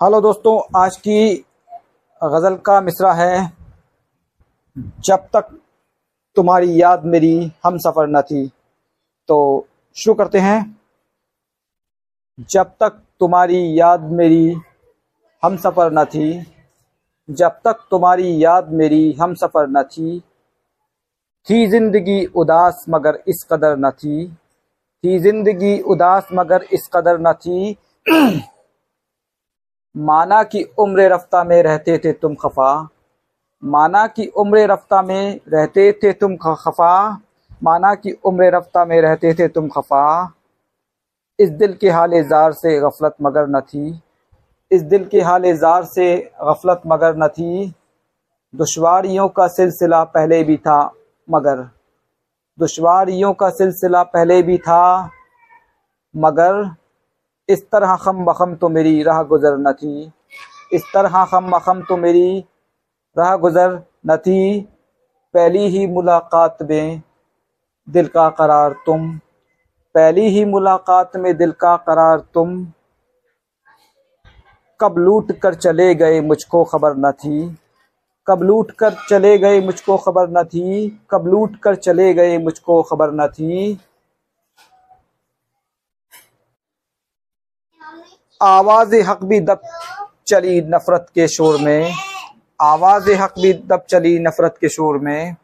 Hello दोस्तों, आज की गज़ल का मिसरा है। जब तक तुम्हारी याद मेरी हम सफ़र न थी। तो शुरू करते हैं। जब तक तुम्हारी याद मेरी हम सफ़र न थी। जब तक तुम्हारी याद मेरी हम सफ़र न थी। थी ज़िंदगी उदास मगर इस कदर न थी। थी ज़िंदगी उदास मगर इस कदर न थी। माना कि उम्र रफ्ता में रहते थे तुम खफा। माना कि उम्र रफ्ता में रहते थे तुम खफा। माना कि उम्र रफ्ता में रहते थे तुम खफा। इस दिल के हाल जार से गफलत मगर न थी। इस दिल के हाल जार से गफलत मगर न थी। दुश्वारियों का सिलसिला पहले भी था मगर। दुश्वारियों का सिलसिला पहले भी था मगर। इस तरह खम बखम तो मेरी राह गुजर न थी। इस तरह खम बखम तो मेरी राह गुजर न थी। पहली ही मुलाकात में दिल का करार तुम। पहली ही मुलाकात में दिल का करार तुम। कब लूट कर चले गए मुझको खबर न थी। कब लूट कर चले गए मुझको खबर न थी। कब लूट कर चले गए मुझको खबर न थी। आवाज़ हक भी दब चली नफ़रत के शोर में। आवाज़ हक भी दब चली नफ़रत के शोर में।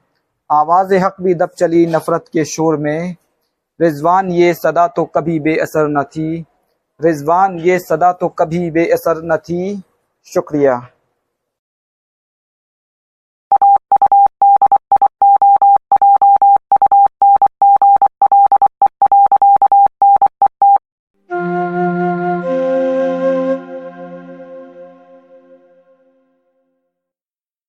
आवाज़ हक भी दब चली नफ़रत के शोर में। रिजवान ये सदा तो कभी बेअसर न थी। रिजवान ये सदा तो कभी बेअसर न थी। शुक्रिया।